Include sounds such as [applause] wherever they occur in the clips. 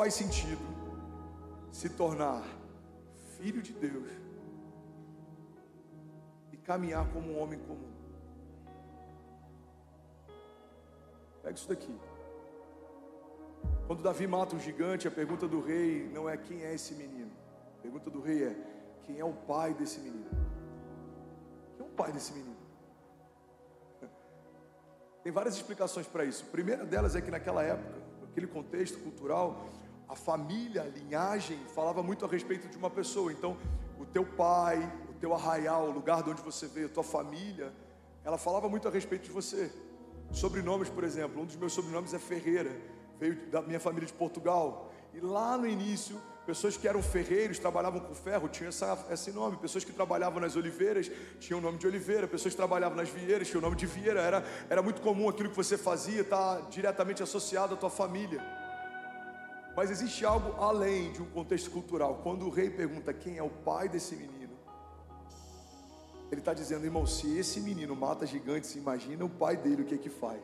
faz sentido se tornar filho de Deus e caminhar como um homem comum. Pega isso daqui. Quando Davi mata um gigante, a pergunta do rei não é quem é esse menino. A pergunta do rei é quem é o pai desse menino. Quem é o pai desse menino? [laughs] Tem várias explicações para isso. A primeira delas é que naquela época, naquele contexto cultural, a família, a linhagem falava muito a respeito de uma pessoa. Então, o teu pai, o teu arraial, o lugar de onde você veio, a tua família, ela falava muito a respeito de você. Sobrenomes, por exemplo, um dos meus sobrenomes é Ferreira, veio da minha família de Portugal. E lá no início, pessoas que eram ferreiros, trabalhavam com ferro, tinham essa, esse nome. Pessoas que trabalhavam nas oliveiras tinham o nome de oliveira. Pessoas que trabalhavam nas vieiras tinham o nome de vieira. Era, era muito comum aquilo que você fazia estar tá diretamente associado à tua família. Mas existe algo além de um contexto cultural. Quando o rei pergunta quem é o pai desse menino, ele está dizendo, irmão, se esse menino mata gigantes, imagina o pai dele o que é que faz.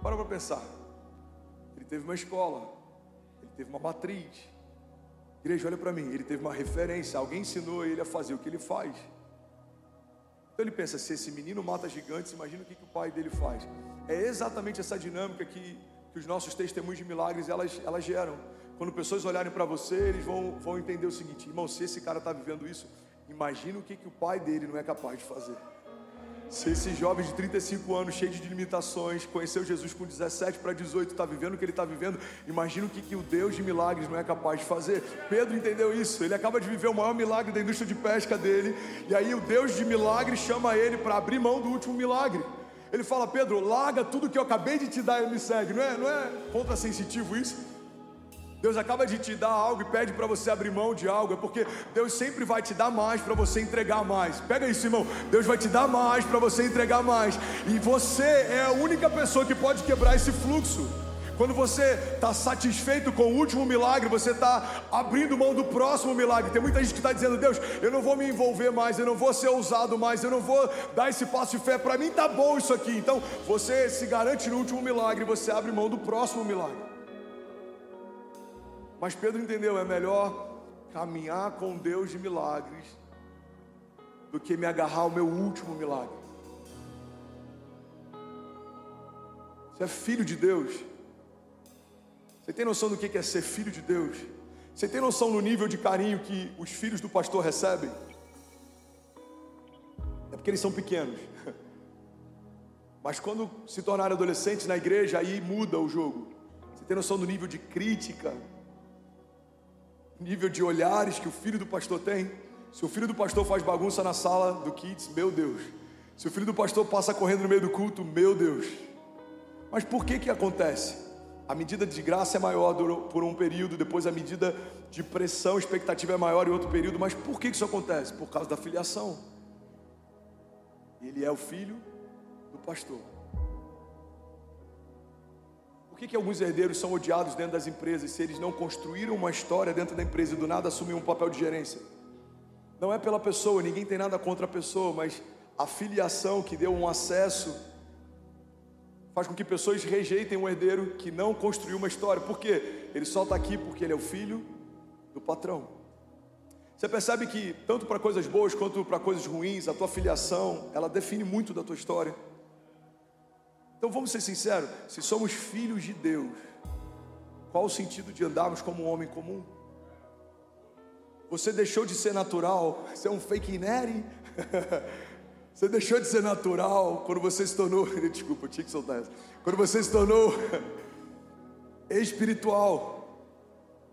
Para para pensar. Ele teve uma escola, ele teve uma matriz. Igreja, olha para mim, ele teve uma referência, alguém ensinou ele a fazer o que ele faz. Então ele pensa: se esse menino mata gigantes, imagina o que, que o pai dele faz. É exatamente essa dinâmica que que os nossos testemunhos de milagres elas, elas geram. Quando pessoas olharem para você, eles vão, vão entender o seguinte: irmão, se esse cara está vivendo isso, imagina o que, que o pai dele não é capaz de fazer. Se esse jovem de 35 anos, cheio de limitações, conheceu Jesus com 17 para 18, está vivendo o que ele está vivendo, imagina o que, que o Deus de milagres não é capaz de fazer. Pedro entendeu isso, ele acaba de viver o maior milagre da indústria de pesca dele, e aí o Deus de milagres chama ele para abrir mão do último milagre. Ele fala, Pedro, larga tudo que eu acabei de te dar e me segue. Não é, não é contrassensitivo isso? Deus acaba de te dar algo e pede para você abrir mão de algo, é porque Deus sempre vai te dar mais para você entregar mais. Pega isso, irmão. Deus vai te dar mais para você entregar mais. E você é a única pessoa que pode quebrar esse fluxo. Quando você está satisfeito com o último milagre, você está abrindo mão do próximo milagre. Tem muita gente que está dizendo: Deus, eu não vou me envolver mais, eu não vou ser ousado mais, eu não vou dar esse passo de fé. Para mim está bom isso aqui. Então você se garante no último milagre, você abre mão do próximo milagre. Mas Pedro entendeu: é melhor caminhar com Deus de milagres do que me agarrar ao meu último milagre. Você é filho de Deus. Você tem noção do que é ser filho de Deus? Você tem noção do nível de carinho que os filhos do pastor recebem? É porque eles são pequenos. [laughs] Mas quando se tornarem adolescentes na igreja, aí muda o jogo. Você tem noção do nível de crítica, nível de olhares que o filho do pastor tem? Se o filho do pastor faz bagunça na sala do kids, meu Deus. Se o filho do pastor passa correndo no meio do culto, meu Deus. Mas por que que acontece? A medida de graça é maior por um período, depois a medida de pressão, expectativa é maior em outro período. Mas por que isso acontece? Por causa da filiação. Ele é o filho do pastor. Por que, que alguns herdeiros são odiados dentro das empresas se eles não construíram uma história dentro da empresa e do nada assumiram um papel de gerência? Não é pela pessoa, ninguém tem nada contra a pessoa, mas a filiação que deu um acesso faz com que pessoas rejeitem um herdeiro que não construiu uma história. Por quê? Ele só está aqui porque ele é o filho do patrão. Você percebe que tanto para coisas boas quanto para coisas ruins, a tua filiação, ela define muito da tua história. Então vamos ser sinceros, se somos filhos de Deus, qual o sentido de andarmos como um homem comum? Você deixou de ser natural, você é um fake nerd? [laughs] Você deixou de ser natural quando você se tornou. [laughs] Desculpa, eu tinha que soltar essa. Quando você se tornou [laughs] espiritual.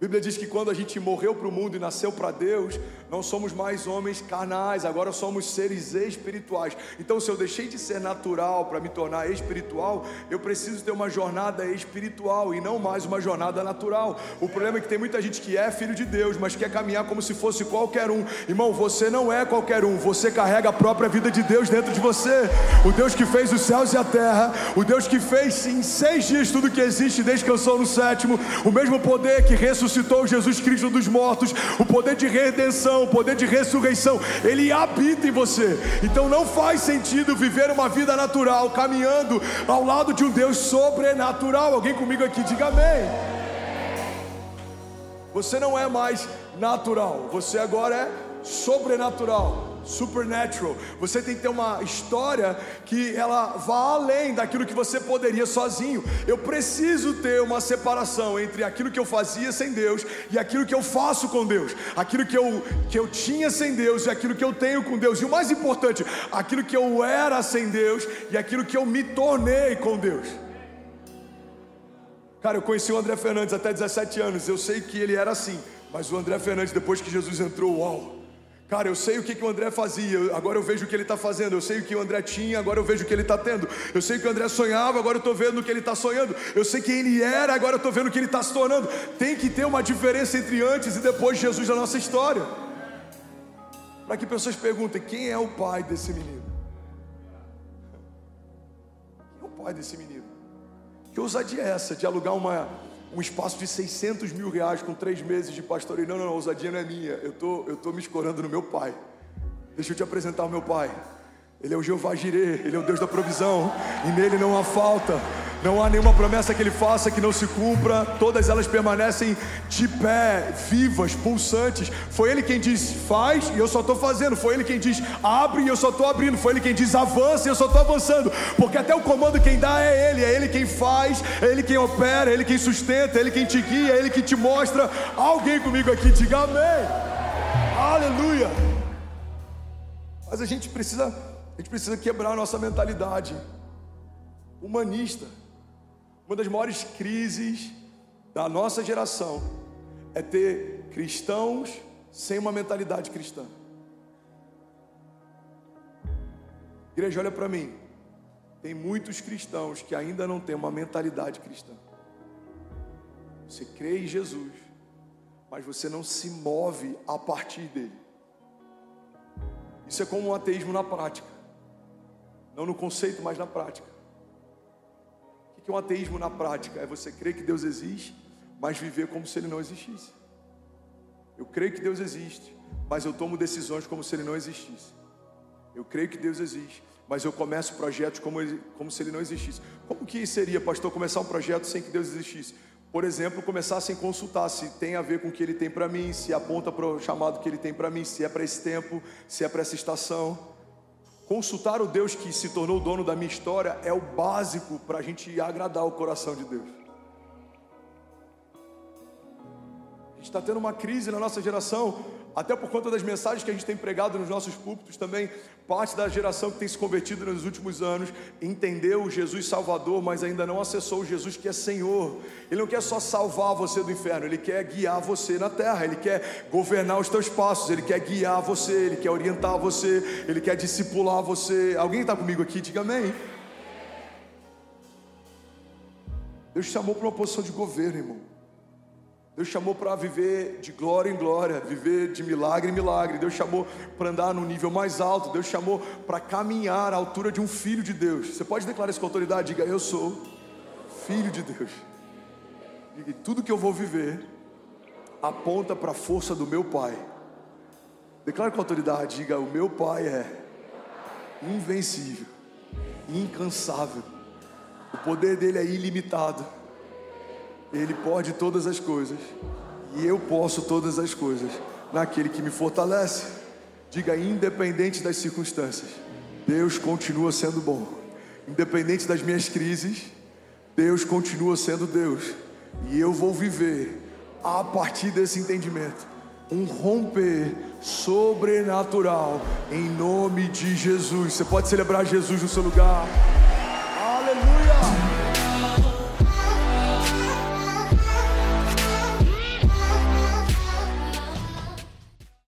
Bíblia diz que quando a gente morreu para o mundo e nasceu para Deus, não somos mais homens carnais, agora somos seres espirituais. Então, se eu deixei de ser natural para me tornar espiritual, eu preciso ter uma jornada espiritual e não mais uma jornada natural. O problema é que tem muita gente que é filho de Deus, mas quer caminhar como se fosse qualquer um. Irmão, você não é qualquer um, você carrega a própria vida de Deus dentro de você. O Deus que fez os céus e a terra, o Deus que fez em seis dias tudo que existe desde que eu sou no sétimo, o mesmo poder que ressuscitou ressuscitou Jesus Cristo dos mortos, o poder de redenção, o poder de ressurreição, ele habita em você. Então não faz sentido viver uma vida natural caminhando ao lado de um Deus sobrenatural. Alguém comigo aqui, diga amém. Você não é mais natural, você agora é sobrenatural supernatural. Você tem que ter uma história que ela vá além daquilo que você poderia sozinho. Eu preciso ter uma separação entre aquilo que eu fazia sem Deus e aquilo que eu faço com Deus. Aquilo que eu, que eu tinha sem Deus e aquilo que eu tenho com Deus. E o mais importante, aquilo que eu era sem Deus e aquilo que eu me tornei com Deus. Cara, eu conheci o André Fernandes até 17 anos. Eu sei que ele era assim. Mas o André Fernandes, depois que Jesus entrou, uau! Cara, eu sei o que, que o André fazia, agora eu vejo o que ele está fazendo. Eu sei o que o André tinha, agora eu vejo o que ele está tendo. Eu sei que o André sonhava, agora eu estou vendo o que ele está sonhando. Eu sei quem ele era, agora eu estou vendo o que ele está se tornando. Tem que ter uma diferença entre antes e depois de Jesus na nossa história. Para que pessoas perguntem: quem é o pai desse menino? Quem é o pai desse menino? Que ousadia é essa de alugar uma, um espaço de 600 mil reais com três meses de pastoreio. Não, não, não, a ousadia não é minha. Eu tô, eu tô me escorando no meu pai. Deixa eu te apresentar o meu pai. Ele é o Jeová Jireh, Ele é o Deus da provisão, e nele não há falta. Não há nenhuma promessa que ele faça que não se cumpra, todas elas permanecem de pé, vivas, pulsantes. Foi ele quem diz faz e eu só estou fazendo. Foi ele quem diz abre e eu só estou abrindo. Foi ele quem diz avança e eu só estou avançando. Porque até o comando quem dá é ele, é ele quem faz, é ele quem opera, é ele quem sustenta, é ele quem te guia, é ele que te mostra. Alguém comigo aqui, diga amém. Aleluia. Mas a gente precisa, a gente precisa quebrar a nossa mentalidade humanista. Uma das maiores crises da nossa geração é ter cristãos sem uma mentalidade cristã. Igreja, olha para mim. Tem muitos cristãos que ainda não têm uma mentalidade cristã. Você crê em Jesus, mas você não se move a partir dele. Isso é como um ateísmo na prática. Não no conceito, mas na prática que é um ateísmo na prática? É você crer que Deus existe, mas viver como se ele não existisse. Eu creio que Deus existe, mas eu tomo decisões como se ele não existisse. Eu creio que Deus existe, mas eu começo projetos como, como se ele não existisse. Como que seria, pastor, começar um projeto sem que Deus existisse? Por exemplo, começar sem consultar se tem a ver com o que ele tem para mim, se aponta para o chamado que ele tem para mim, se é para esse tempo, se é para essa estação. Consultar o Deus que se tornou o dono da minha história é o básico para a gente agradar o coração de Deus. A gente está tendo uma crise na nossa geração até por conta das mensagens que a gente tem pregado nos nossos púlpitos também, parte da geração que tem se convertido nos últimos anos entendeu o Jesus Salvador, mas ainda não acessou o Jesus que é Senhor. Ele não quer só salvar você do inferno, ele quer guiar você na terra, ele quer governar os teus passos, ele quer guiar você, ele quer orientar você, ele quer discipular você. Alguém está comigo aqui? Diga amém. Deus chamou para uma posição de governo, irmão. Deus chamou para viver de glória em glória, viver de milagre em milagre. Deus chamou para andar no nível mais alto. Deus chamou para caminhar à altura de um filho de Deus. Você pode declarar isso com autoridade? Diga: Eu sou filho de Deus. Diga: Tudo que eu vou viver aponta para a força do meu Pai. Declare com autoridade: Diga: O meu Pai é invencível, incansável. O poder dele é ilimitado. Ele pode todas as coisas e eu posso todas as coisas naquele que me fortalece. Diga, independente das circunstâncias, Deus continua sendo bom. Independente das minhas crises, Deus continua sendo Deus. E eu vou viver a partir desse entendimento um romper sobrenatural em nome de Jesus. Você pode celebrar Jesus no seu lugar.